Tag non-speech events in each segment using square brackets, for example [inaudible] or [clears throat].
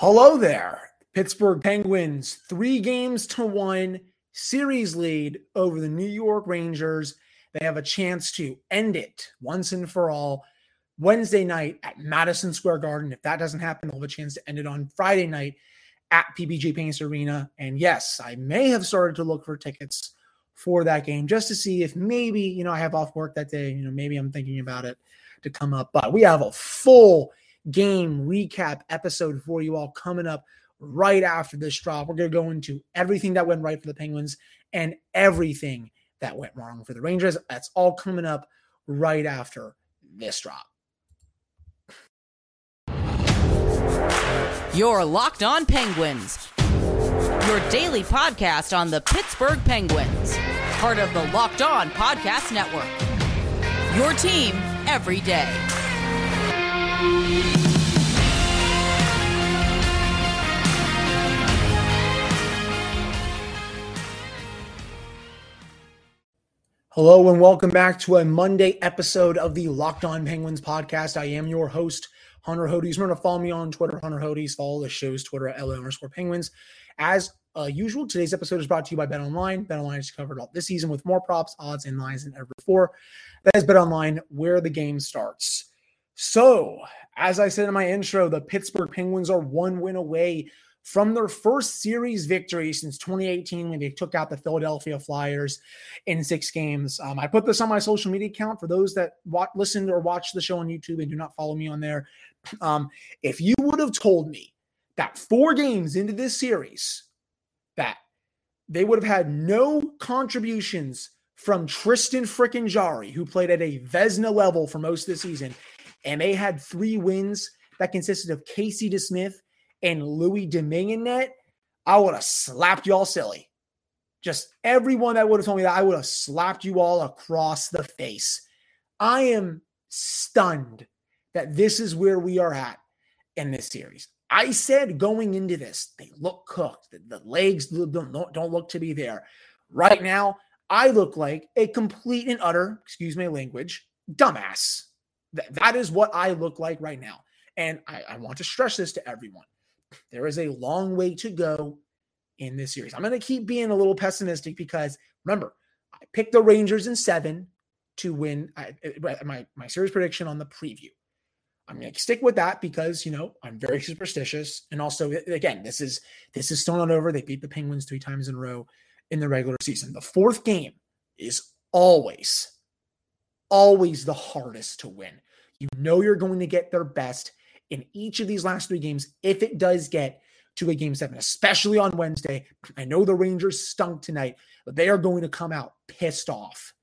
Hello there. Pittsburgh Penguins, three games to one series lead over the New York Rangers. They have a chance to end it once and for all Wednesday night at Madison Square Garden. If that doesn't happen, they'll have a chance to end it on Friday night at PPG Paints Arena. And yes, I may have started to look for tickets for that game just to see if maybe, you know, I have off work that day. You know, maybe I'm thinking about it to come up. But we have a full game recap episode for you all coming up right after this drop. We're going to go into everything that went right for the Penguins and everything that went wrong for the Rangers. That's all coming up right after this drop. Your Locked On Penguins, your daily podcast on the Pittsburgh Penguins, part of the Locked On Podcast Network. Your team every day. Hello and welcome back to a Monday episode of the Locked On Penguins podcast. I am your host, Hunter Hodes. Remember to follow me on Twitter, Hunter Hodes. Follow the show's Twitter at LA underscore Penguins. As uh, usual, today's episode is brought to you by Bet Online. Bet Online has covered all this season with more props, odds, and lines than ever before. That is Bet Online, where the game starts. So, as I said in my intro, the Pittsburgh Penguins are one win away from their first series victory since 2018 when they took out the Philadelphia Flyers in six games. Um, I put this on my social media account for those that watch, listen or watch the show on YouTube and do not follow me on there. [clears throat] Um, if you would have told me that four games into this series, that they would have had no contributions from Tristan frickin' Jarry, who played at a Vezina level for most of the season, and they had three wins that consisted of Casey DeSmith and Louis Domingue I would have slapped y'all silly. Just everyone that would have told me that, I would have slapped you all across the face. I am stunned that this is where we are at in this series. I said going into this, they look cooked. The, the legs don't, don't look to be there. Right now, I look like a complete and utter, excuse my language, dumbass. Th- that is what I look like right now. And I, I want to stress this to everyone. There is a long way to go in this series. I'm going to keep being a little pessimistic because remember, I picked the Rangers in seven to win I, uh, my, my series prediction on the preview. I'm going to stick with that because you know I'm very superstitious, and also again, this is this is still not over. They beat the Penguins three times in a row in the regular season. The fourth game is always, always the hardest to win. You know you're going to get their best in each of these last three games if it does get to a game seven, especially on Wednesday. I know the Rangers stunk tonight, but they are going to come out pissed off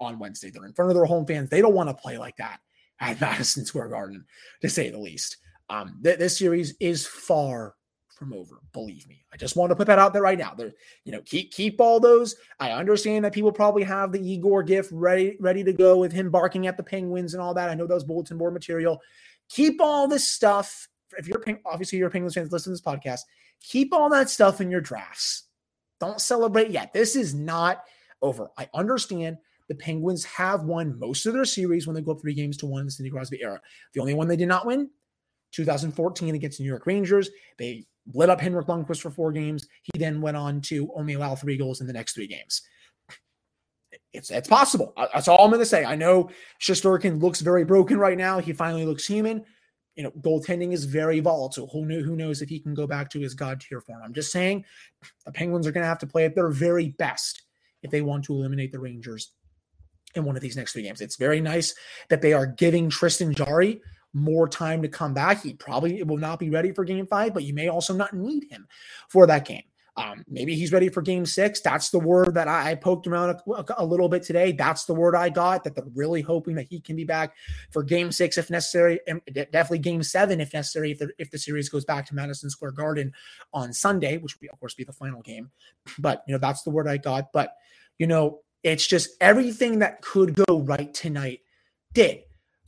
on Wednesday. They're in front of their home fans. They don't want to play like that at [laughs] Madison Square Garden, to say the least. Um, th- this series is far from over. Believe me. I just want to put that out there right now. There, you know, keep keep all those. I understand that people probably have the Igor gift ready ready to go with him barking at the Penguins and all that. I know those bulletin board material. Keep all this stuff. If you're obviously you're a Penguins fans, listen to this podcast. Keep all that stuff in your drafts. Don't celebrate yet. This is not over. I understand the Penguins have won most of their series when they go up three games to one in the Sidney Crosby era. The only one they did not win, 2014 against the New York Rangers. They lit up Henrik Lundqvist for four games. He then went on to only allow three goals in the next three games. It's it's possible. That's all I'm going to say. I know Shesterkin looks very broken right now. He finally looks human. You know, goaltending is very volatile. Who knew? Who knows if he can go back to his god tier form? I'm just saying, the Penguins are going to have to play at their very best if they want to eliminate the Rangers in one of these next three games. It's very nice that they are giving Tristan Jarry more time to come back. He probably will not be ready for game five, but you may also not need him for that game. Um, maybe he's ready for game six. That's the word that I, I poked around a, a, little bit today. That's the word I got that they're really hoping that he can be back for game six if necessary, and definitely game seven if necessary, if the, if the series goes back to Madison Square Garden on Sunday, which will, of course, be the final game. But, you know, that's the word I got. But, you know, it's just everything that could go right tonight did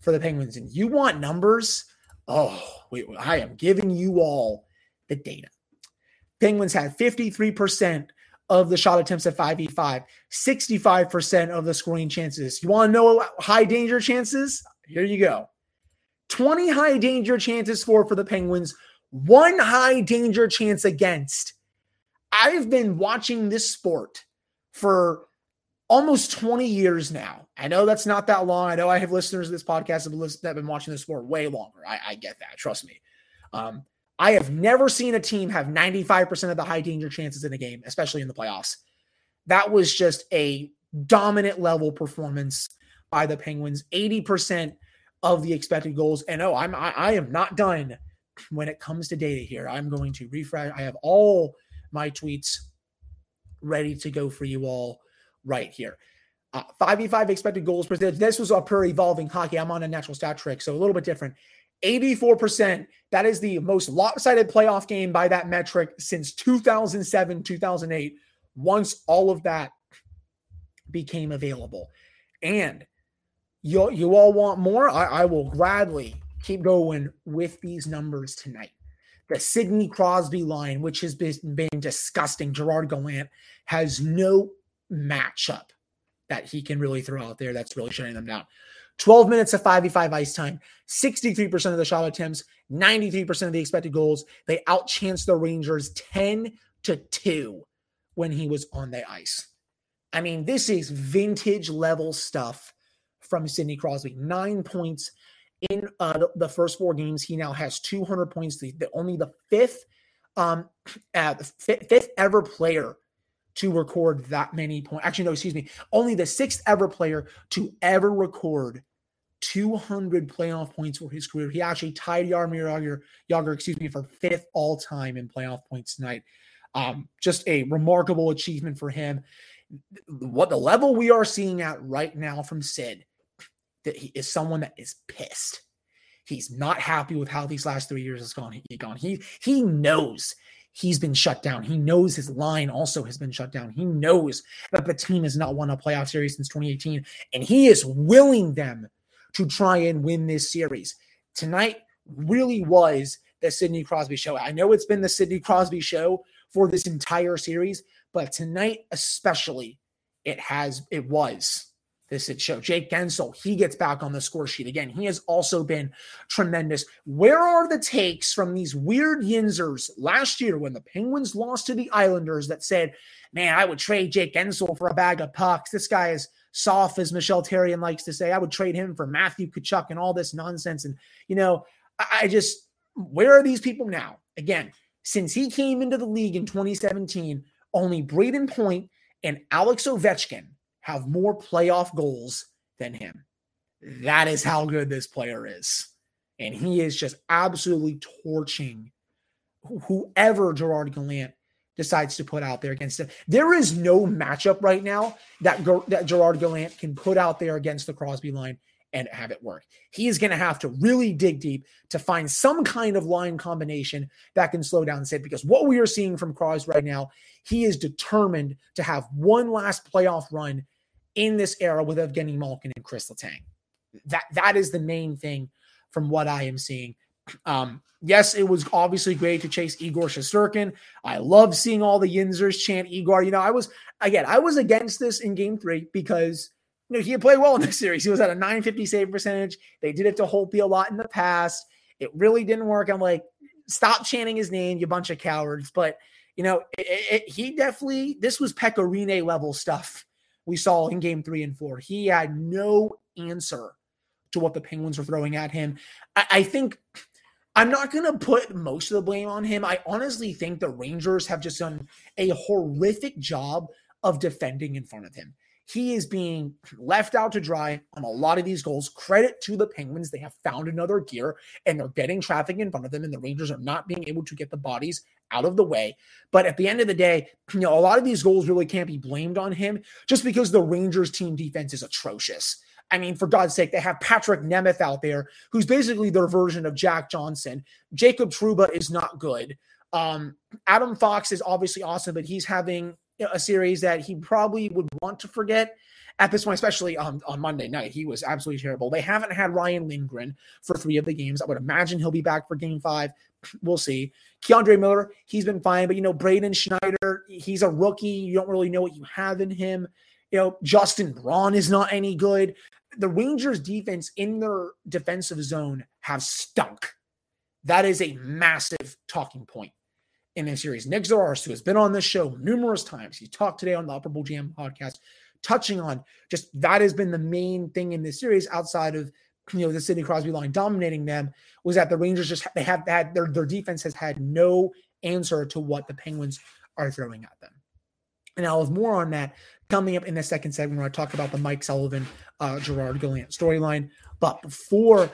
for the Penguins. And you want numbers? Oh, wait, I am giving you all the data. Penguins had 53% of the shot attempts at 5v5, 65% of the scoring chances. You want to know high danger chances? Here you go. 20 high danger chances for for the Penguins, one high danger chance against. I've been watching this sport for almost 20 years now. I know that's not that long. I know I have listeners of this podcast that have been watching this for way longer. I, I get that. Trust me. Um, I have never seen a team have 95% of the high danger chances in a game, especially in the playoffs. That was just a dominant level performance by the Penguins. 80% of the expected goals. And oh, I'm I, I am not done when it comes to data here. I'm going to refresh. I have all my tweets ready to go for you all right here. Uh, 5v5 expected goals percentage. This was a per evolving hockey. I'm on a natural stat trick, so a little bit different. 84%. That is the most lopsided playoff game by that metric since 2007, 2008, once all of that became available. And you, you all want more? I, I will gladly keep going with these numbers tonight. The Sidney Crosby line, which has been, been disgusting, Gerard Gallant has no matchup that he can really throw out there that's really shutting them down. 12 minutes of 5v5 ice time, 63% of the shot attempts, 93% of the expected goals. They outchanced the Rangers 10 to 2 when he was on the ice. I mean, this is vintage level stuff from Sidney Crosby. Nine points in uh, the first four games. He now has 200 points. The, the only the fifth, um, [clears throat] uh, fifth, fifth ever player to record that many points. Actually, no, excuse me. Only the sixth ever player to ever record 200 playoff points for his career. He actually tied Jaromir Jagr, Jagr excuse me, for fifth all time in playoff points tonight. Um, just a remarkable achievement for him. What the level we are seeing at right now from Sid that he is someone that is pissed. He's not happy with how these last three years has gone. He gone. He he knows he's been shut down. He knows his line also has been shut down. He knows that the team has not won a playoff series since 2018, and he is willing them to try and win this series. Tonight really was the Sidney Crosby show. I know it's been the Sidney Crosby show for this entire series, but tonight especially, it has it was this it show. Jake Guentzel, he gets back on the score sheet again. He has also been tremendous. Where are the takes from these weird Yinzers last year when the Penguins lost to the Islanders that said, man, I would trade Jake Guentzel for a bag of pucks. This guy is soft, as Michel Therrien likes to say. I would trade him for Matthew Tkachuk and all this nonsense. And, you know, I just, where are these people now? Again, since he came into the league in 2017, only Brayden Point and Alex Ovechkin have more playoff goals than him. That is how good this player is. And he is just absolutely torching whoever Gerard Gallant decides to put out there against him. There is no matchup right now that, that Gerard Gallant can put out there against the Crosby line and have it work. He is going to have to really dig deep to find some kind of line combination that can slow down Sid because what we are seeing from Crosby right now, he is determined to have one last playoff run in this era with Evgeny Malkin and Chris Letang. That that is the main thing from what I am seeing. [clears throat] Um, yes, it was obviously great to chase Igor Shesterkin. I love seeing all the Yinzers chant Igor. You know, I was again, I was against this in game three because you know he played well in this [laughs] series. He was at a 950 save percentage. They did it to Holtby a lot in the past. It really didn't work. I'm like, stop chanting his name, you bunch of cowards. But you know, it, it, he definitely this was Pekka Rinne level stuff we saw in game three and four. He had no answer to what the Penguins were throwing at him. I, I think I'm not going to put most of the blame on him. I honestly think the Rangers have just done a horrific job of defending in front of him. He is being left out to dry on a lot of these goals. Credit to the Penguins. They have found another gear and they're getting traffic in front of them, and the Rangers are not being able to get the bodies out of the way. But at the end of the day, you know, a lot of these goals really can't be blamed on him just because the Rangers team defense is atrocious. I mean, for God's sake, they have Patrick Nemeth out there, who's basically their version of Jack Johnson. Jacob Trouba is not good. Um, Adam Fox is obviously awesome, but he's having a series that he probably would want to forget at this point, especially on, on Monday night. He was absolutely terrible. They haven't had Ryan Lindgren for three of the games. I would imagine he'll be back for game five. [clears throat] We'll see. K'Andre Miller, he's been fine, but you know, Braden Schneider, he's a rookie. You don't really know what you have in him. You know, Justin Braun is not any good. The Rangers defense in their defensive zone have stunk That is a massive talking point in this series. Nick Zararis, who has been on this show numerous times, he talked today on the Upper Bowl Jam podcast, touching on just that has been the main thing in this series outside of you know the Sidney Crosby line dominating them was that the Rangers just they have had their their defense has had no answer to what the Penguins are throwing at them. And I'll have more on that coming up in the second segment where I talk about the Mike Sullivan, uh, Gerard Gallant storyline. But before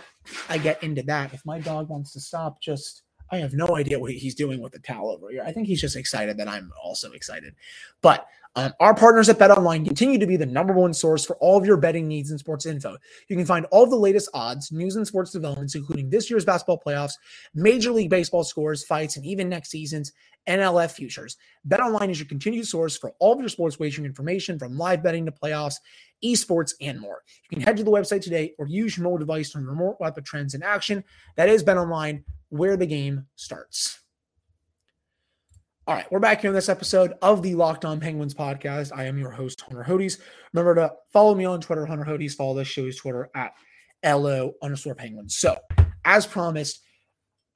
I get into that, if my dog wants to stop, just I have no idea what he's doing with the towel over here. I think he's just excited that I'm also excited. But um, our partners at BetOnline continue to be the number one source for all of your betting needs and sports info. You can find all the latest odds, news, and sports developments, including this year's basketball playoffs, Major League Baseball scores, fights, and even next season's NFL futures. BetOnline is your continued source for all of your sports wagering information from live betting to playoffs, esports, and more. You can head to the website today or use your mobile device to learn more about the trends in action. That is BetOnline, where the game starts. All right, we're back here in this episode of the Locked On Penguins podcast. I am your host, Hunter Hodes. Remember to follow me on Twitter, Hunter Hodes. Follow this show's Twitter at LO underscore Penguins. So, as promised,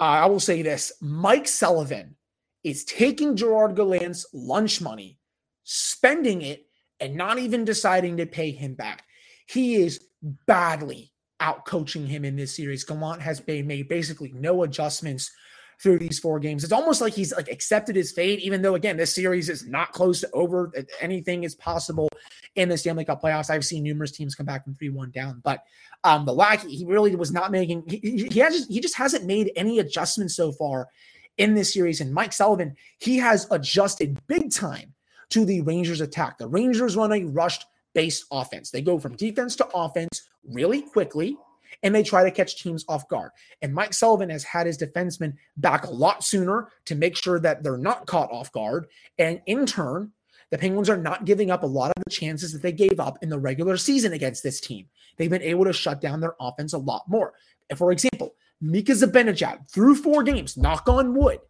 uh, I will say this Mike Sullivan is taking Gerard Gallant's lunch money, spending it, and not even deciding to pay him back. He is badly out coaching him in this series. Gallant has made, made basically no adjustments through these four games. It's almost like he's like accepted his fate, even though again, this series is not close to over. Anything is possible in the Stanley Cup playoffs. I've seen numerous teams come back from three one down, but um, the lack he really was not making. He, he has he just hasn't made any adjustments so far in this series. And Mike Sullivan, he has adjusted big time to the Rangers attack. The Rangers run a rushed based offense. They go from defense to offense really quickly and they try to catch teams off guard. And Mike Sullivan has had his defensemen back a lot sooner to make sure that they're not caught off guard. And in turn, the Penguins are not giving up a lot of the chances that they gave up in the regular season against this team. They've been able to shut down their offense a lot more. For example, Mika Zibanejad through four games, knock on wood,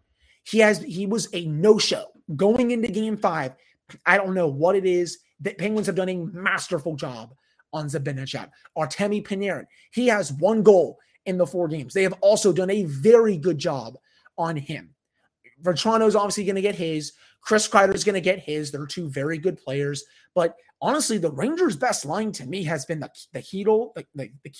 he has he was a no-show going into game five. I don't know what it is. The Penguins have done a masterful job on Zibanejad. Artemi Panarin, he has one goal in the four games. They have also done a very good job on him. is obviously going to get his. Chris Kreider is going to get his. They're two very good players. But honestly, the Rangers' best line to me has been the the Chytil, the, the, the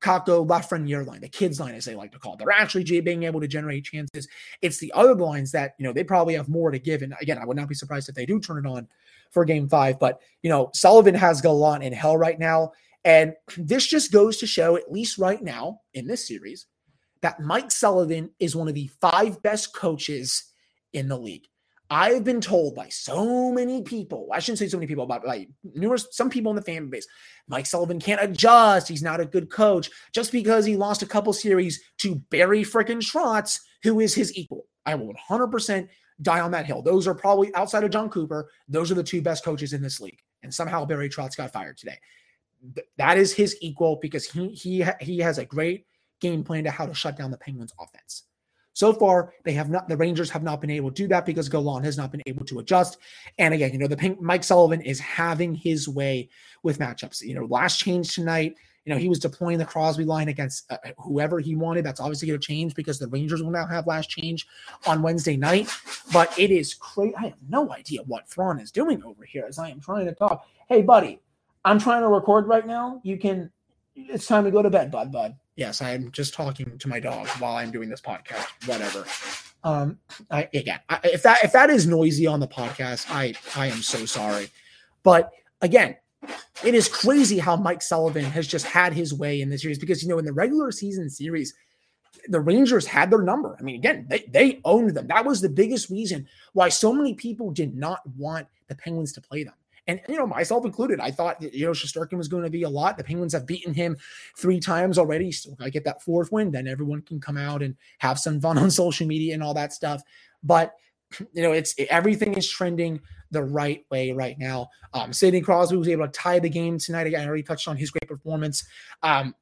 Kakko, Lafreniere line, the kids line, as they like to call it. They're actually being able to generate chances. It's the other lines that, you know, they probably have more to give. And again, I would not be surprised if they do turn it on for game five. But, you know, Sullivan has Gallant in hell right now. And [clears throat] this just goes to show, at least right now in this series, that Mike Sullivan is one of the five best coaches in the league. I've been told by so many people, I shouldn't say so many people, but like numerous, some people in the fan base, Mike Sullivan can't adjust. He's not a good coach just because he lost a couple series to Barry freaking Trotz, who is his equal. I will 100% die on that hill. Those are probably outside of Jon Cooper. Those are the two best coaches in this league. And somehow Barry Trotz got fired today. that is his equal because he he he has a great game plan to how to shut down the Penguins offense. So far, they have not. The Rangers have not been able to do that because Gallant has not been able to adjust. And again, you know, the Mike Sullivan is having his way with matchups. You know, last change tonight. You know, he was deploying the Crosby line against uh, whoever he wanted. That's obviously going to change because the Rangers will now have last change on Wednesday night. But it is crazy. I have no idea what Thrawn is doing over here as I am trying to talk. Hey, buddy, I'm trying to record right now. You can. It's time to go to bed, bud, bud. Yes, I'm just talking to my dog while I'm doing this podcast. Whatever. Um, I again, I, if that if that is noisy on the podcast, I I am so sorry. But again, it is crazy how Mike Sullivan has just had his way in this series because you know in the regular season series, the Rangers had their number. I mean, again, they, they owned them. That was the biggest reason why so many people did not want the Penguins to play them. And, you know, myself included, I thought, you know, Shesterkin was going to be a lot. The Penguins have beaten him three times already. So I get that fourth win, then everyone can come out and have some fun [laughs] on social media and all that stuff. But, you know, it's everything is trending the right way right now. Um, Sidney Crosby was able to tie the game tonight. Again, I already touched on his great performance. Um,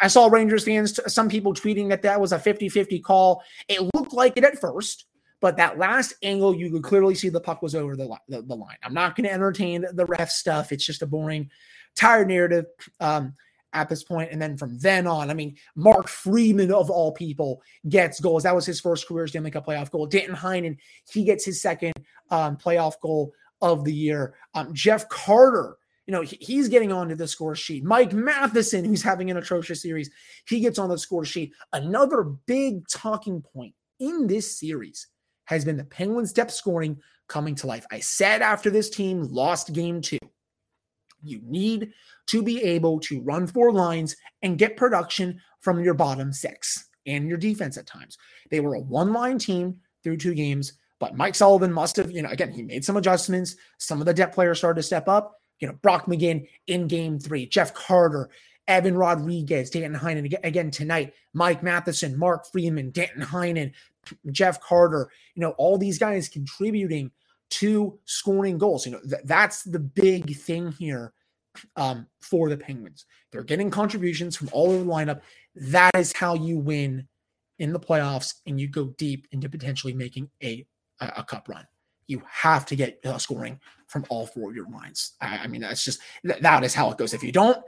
I saw Rangers fans, some people tweeting that that was a 50 50 call. It looked like it at first. But that last angle, you could clearly see the puck was over the, the, the line. I'm not going to entertain the ref stuff. It's just a boring, tired narrative. Um, at this point. And then from then on, I mean, Mark Friedman of all people gets goals. That was his first career Stanley Cup playoff goal. Danton Heinen, he gets his second um, playoff goal of the year. Um, Jeff Carter, you know, he, he's getting onto the score sheet. Mike Matheson, who's having an atrocious series, he gets on the score sheet. Another big talking point in this series has been the Penguins' depth scoring coming to life. I said after this team lost game two, you need to be able to run four lines and get production from your bottom six and your defense at times. They were a one line team through two games, but Mike Sullivan must have, you know, again, he made some adjustments. Some of the depth players started to step up. You know, Brock McGinn in game three, Jeff Carter, Evan Rodrigues, Danton Heinen again tonight, Mike Matheson, Mark Friedman, Danton Heinen, Jeff Carter, you know, all these guys contributing to scoring goals. You know, th- that's the big thing here um, for the Penguins. They're getting contributions from all over the lineup. That is how you win in the playoffs and you go deep into potentially making a, a, a cup run. You have to get uh, scoring from all four of your lines. I, I mean, that's just th- that is how it goes. If you don't,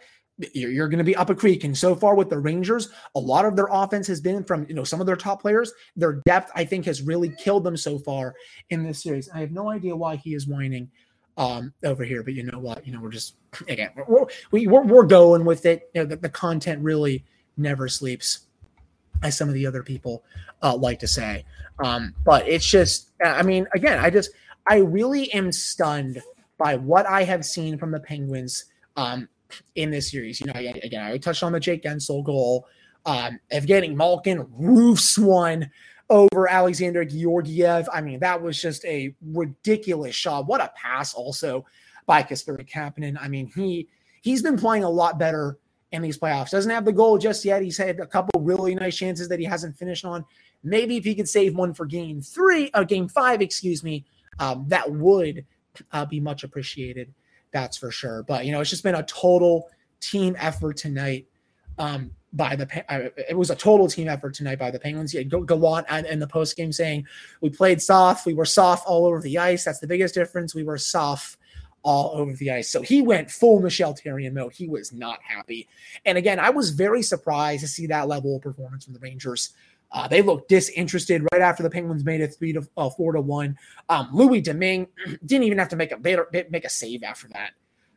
you're, you're going to be up a creek. And so far with the Rangers, a lot of their offense has been from you know some of their top players. Their depth, I think, has really killed them so far in this series. I have no idea why he is whining um, over here, but you know what? You know we're just [laughs] again we're we, are we are going with it. You know the, the, content really never sleeps, as some of the other people uh, like to say. Um, but it's just, I mean, again, I just I really am stunned by what I have seen from the Penguins. Um, in this series. You know, again, I touched on the Jake Guentzel goal. Um, Evgeny Malkin roofs one over Alexander Georgiev. I mean, that was just a ridiculous shot. What a pass also by Kasperi Kapanen. I mean, he he's been playing a lot better in these playoffs. Doesn't have the goal just yet. He's had a couple really nice chances that he hasn't finished on. Maybe if he could save one for game three, uh, game five, excuse me, um, that would uh, be much appreciated. That's for sure. But you know, it's just been a total team effort tonight. Um, by the it was a total team effort tonight by the Penguins. Had Gallant in the post game saying we played soft, we were soft all over the ice. That's the biggest difference. We were soft all over the ice. So he went full Michel Therrien mode. He was not happy. And again, I was very surprised to see that level of performance from the Rangers. Uh, they looked disinterested right after the Penguins made it three to uh, four to one. Um, Louis Domingue [clears throat] didn't even have to make a make a save after that.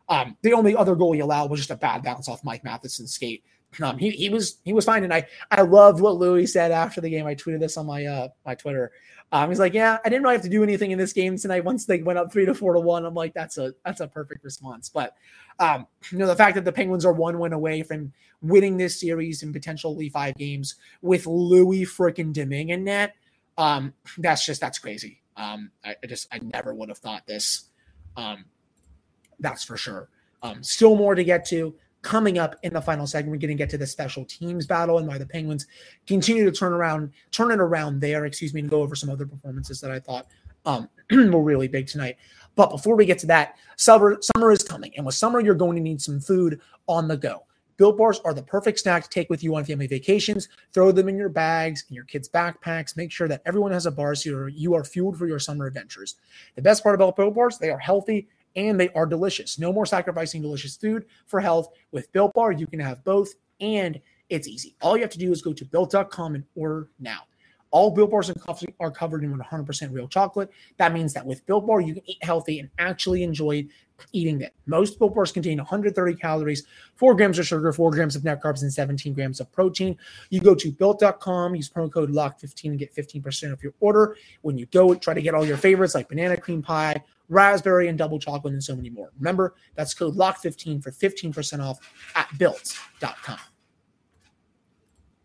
Um, the only other goal he allowed was just a bad bounce off Mike Matheson's skate. Um, he, he was he was fine, and I I loved what Louis said after the game. I tweeted this on my uh my Twitter. Um, he's like, yeah, I didn't really have to do anything in this game tonight. Once they went up three to four to one, I'm like, that's a that's a perfect response. But um, you know, the fact that the Penguins are one win away from winning this series in potentially five games with Louis freaking Domingue in net, um, that's just that's crazy. Um, I, I just I never would have thought this. Um, that's for sure. Um, still more to get to coming up in the final segment. We're going to get to the special teams battle and why the Penguins continue to turn around, turn it around there, excuse me, and go over some other performances that I thought um, [clears throat] were really big tonight. But before we get to that, summer, summer is coming. And with summer, you're going to need some food on the go. Built bars are the perfect snack to take with you on family vacations. Throw them in your bags, in your kids' backpacks. Make sure that everyone has a bar so you are fueled for your summer adventures. The best part about Built bars, they are healthy and they are delicious. No more sacrificing delicious food for health. With Built Bar, you can have both, and it's easy. All you have to do is go to built.com and order now. All Built Bars and coffee are covered in 100% real chocolate. That means that with Built Bar, you can eat healthy and actually enjoy eating it. Most Built Bars contain 130 calories, 4 grams of sugar, 4 grams of net carbs, and 17 grams of protein. You go to built.com, use promo code LOCK15 and get 15% off your order. When you go, try to get all your favorites like banana cream pie, raspberry, and double chocolate, and so many more. Remember, that's code LOCK15 for 15% off at built.com.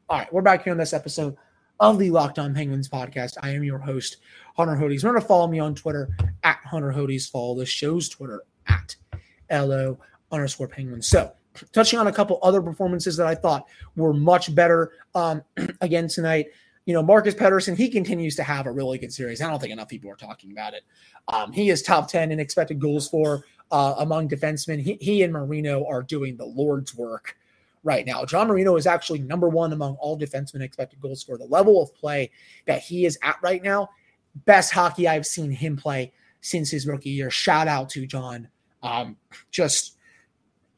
All right, we're back here on this episode of the Locked On Penguins podcast. I am your host, Hunter Hodes. Remember to follow me on Twitter at Hunter Hodes. Follow the show's Twitter at LO underscore Penguins. So, touching on a couple other performances that I thought were much better um, [clears throat] again tonight you know, Marcus Pettersson, he continues to have a really good series. I don't think enough people are talking about it. Um, he is top 10 in expected goals for uh, among defensemen. He, he and Marino are doing the Lord's work right now. John Marino is actually number one among all defensemen expected goals for the level of play that he is at right now. Best hockey I've seen him play since his rookie year. Shout out to John. Um, just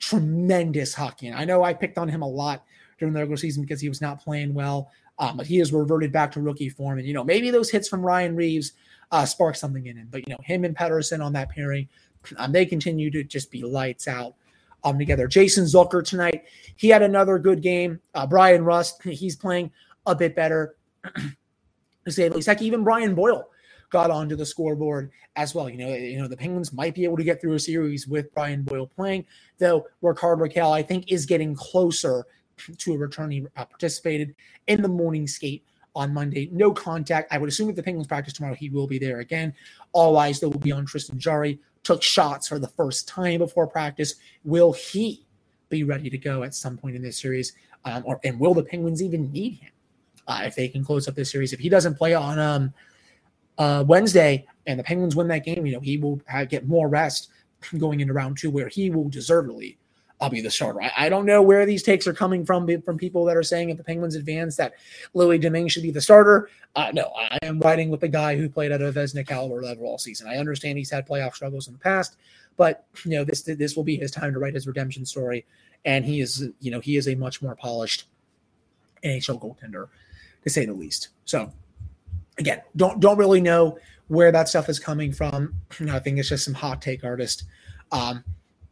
tremendous hockey. And I know I picked on him a lot during the regular season because he was not playing well, um, but he has reverted back to rookie form. And, you know, maybe those hits from Ryan Reaves uh, spark something in him. But, you know, him and Pettersson on that pairing, um, they continue to just be lights out um, together. Jason Zucker tonight, he had another good game. Uh, Bryan Rust, he's playing a bit better, [clears throat] to say least. Even Brian Boyle got onto the scoreboard as well. You know, you know the Penguins might be able to get through a series with Brian Boyle playing, though Rickard Rakell, I think, is getting closer to a return. He uh, participated in the morning skate on Monday. No contact. I would assume if the Penguins practice tomorrow, he will be there again. All eyes, though, will be on Tristan Jarry. Took shots for the first time before practice. Will he be ready to go at some point in this series? Um, or and will the Penguins even need him uh, if they can close up this series? If he doesn't play on um, uh, Wednesday and the Penguins win that game, you know, he will have, get more rest going into round two where he will deservedly I'll be the starter. I, I, don't know where these takes are coming from from people that are saying if the Penguins advance that Louis Domingue should be the starter. Uh, no, I am riding with the guy who played at a Vezina caliber level all season. I understand he's had playoff struggles in the past, but you know this this will be his time to write his redemption story, and he is you know he is a much more polished NHL goaltender, to say the least. So again, don't don't really know where that stuff is coming from. You [clears throat] know, I think it's just some hot take artist um,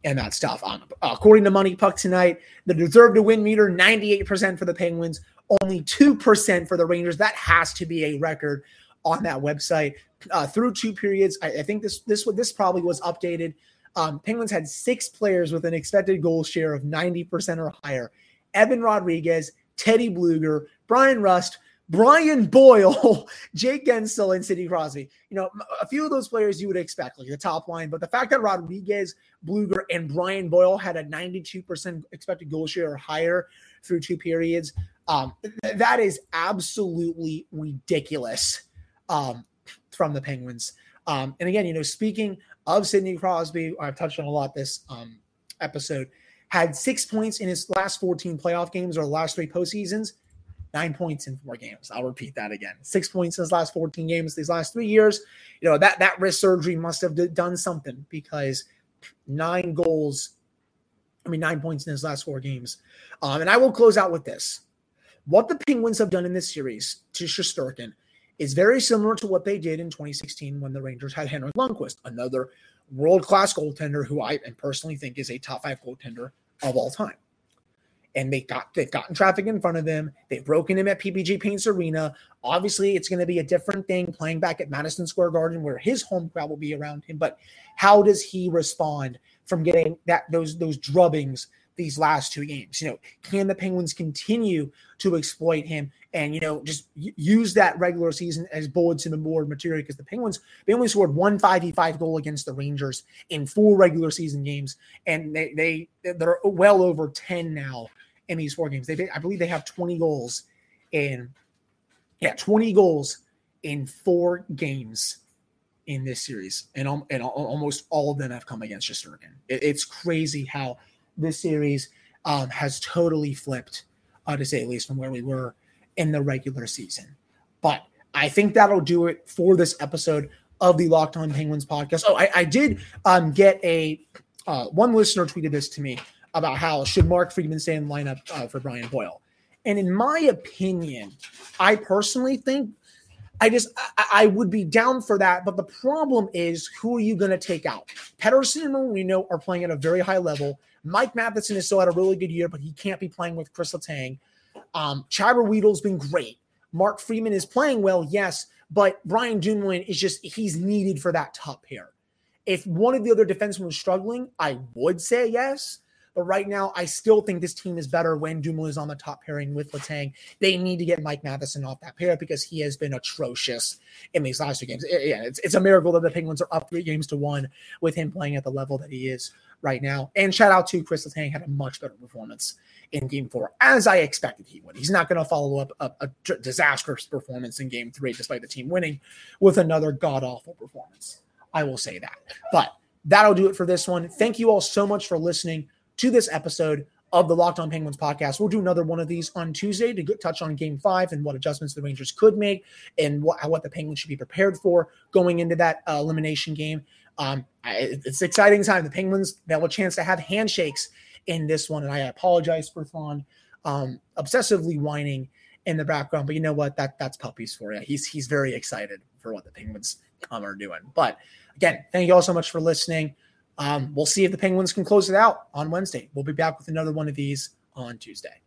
and that stuff. Um, according to Money Puck tonight, the deserve to win meter 98% for the Penguins, only 2% for the Rangers. That has to be a record on that website. Uh, through two periods, I, I, think this this this probably was updated. Um, Penguins had six players with an expected goal share of 90% or higher. Evan Rodrigues, Teddy Blueger, Bryan Rust, Brian Boyle, [laughs] Jake Guentzel, and Sidney Crosby. You know, a few of those players you would expect, like the top line, but the fact that Rodrigues, Blueger, and Brian Boyle had a 92% expected goal share or higher through two periods, um, th- that is absolutely ridiculous um, from the Penguins. Um, and again, you know, speaking of Sidney Crosby, I've touched on a lot this um, episode, had six points in his last 14 playoff games or last three postseasons nine points in four games. I'll repeat that again. Six points in his last 14 games these last three years. You know, that, that wrist surgery must have done something because nine goals, I mean, nine points in his last four games. Um, and I will close out with this. What the Penguins have done in this series to Shesterkin is very similar to what they did in 2016 when the Rangers had Henrik Lundqvist, another world class goaltender who I personally think is a top five goaltender of all time and they got they've gotten traffic in front of them. They've broken him at PPG Paints Arena. Obviously, it's going to be a different thing playing back at Madison Square Garden, where his home crowd will be around him. But how does he respond from getting that those those drubbings these last two games? You know, can the Penguins continue to exploit him and you know just use that regular season as bullets in the board material? Because the Penguins they only scored one five v five goal against the Rangers in four regular season games, and they they they're well over ten now in these four games. They, I believe, they have 20 goals in, yeah, 20 goals in four games in this series, and, and almost all of them have come against Shesterkin. It, it's crazy how this series um, has totally flipped, uh, to say at least, from where we were in the regular season. But I think that'll do it for this episode of the Locked On Penguins podcast. Oh, I, I did um, get a uh, one listener tweeted this to me about how should Mark Friedman stay in lineup uh, for Brian Boyle. And in my opinion, I personally think I just I, I, would be down for that. But the problem is who are you going to take out? Pettersson and Marino are playing at a very high level. Mike Matheson is still had a really good year, but he can't be playing with Chris Letang. Um, Chad Ruhwedel's been great. Mark Friedman is playing well, yes, but Brian Dumoulin is just he's needed for that top pair. If one of the other defensemen was struggling, I would say yes. But right now, I still think this team is better when Dumoulin is on the top pairing with Letang. They need to get Mike Matheson off that pair because he has been atrocious in these last two games. Yeah, it's, it's a miracle that the Penguins are up three games to one with him playing at the level that he is right now. And shout out to Chris Letang had a much better performance in game four, as I expected he would. He's not going to follow up a, a, disastrous performance in game three, despite the team winning, with another god awful performance. I will say that. But that'll do it for this one. Thank you all so much for listening to this episode of the Locked On Penguins podcast. We'll do another one of these on Tuesday to touch on game five and what adjustments the Rangers could make and what, what the Penguins should be prepared for going into that uh, elimination game. Um, it's exciting time. The Penguins, they have a chance to have handshakes in this one. And I apologize for Thrawn um, obsessively whining in the background. But you know what? That that's puppies for you. He's he's very excited for what the Penguins um, are doing. But again, thank you all so much for listening. Um, we'll see if the Penguins can close it out on Wednesday. We'll be back with another one of these on Tuesday.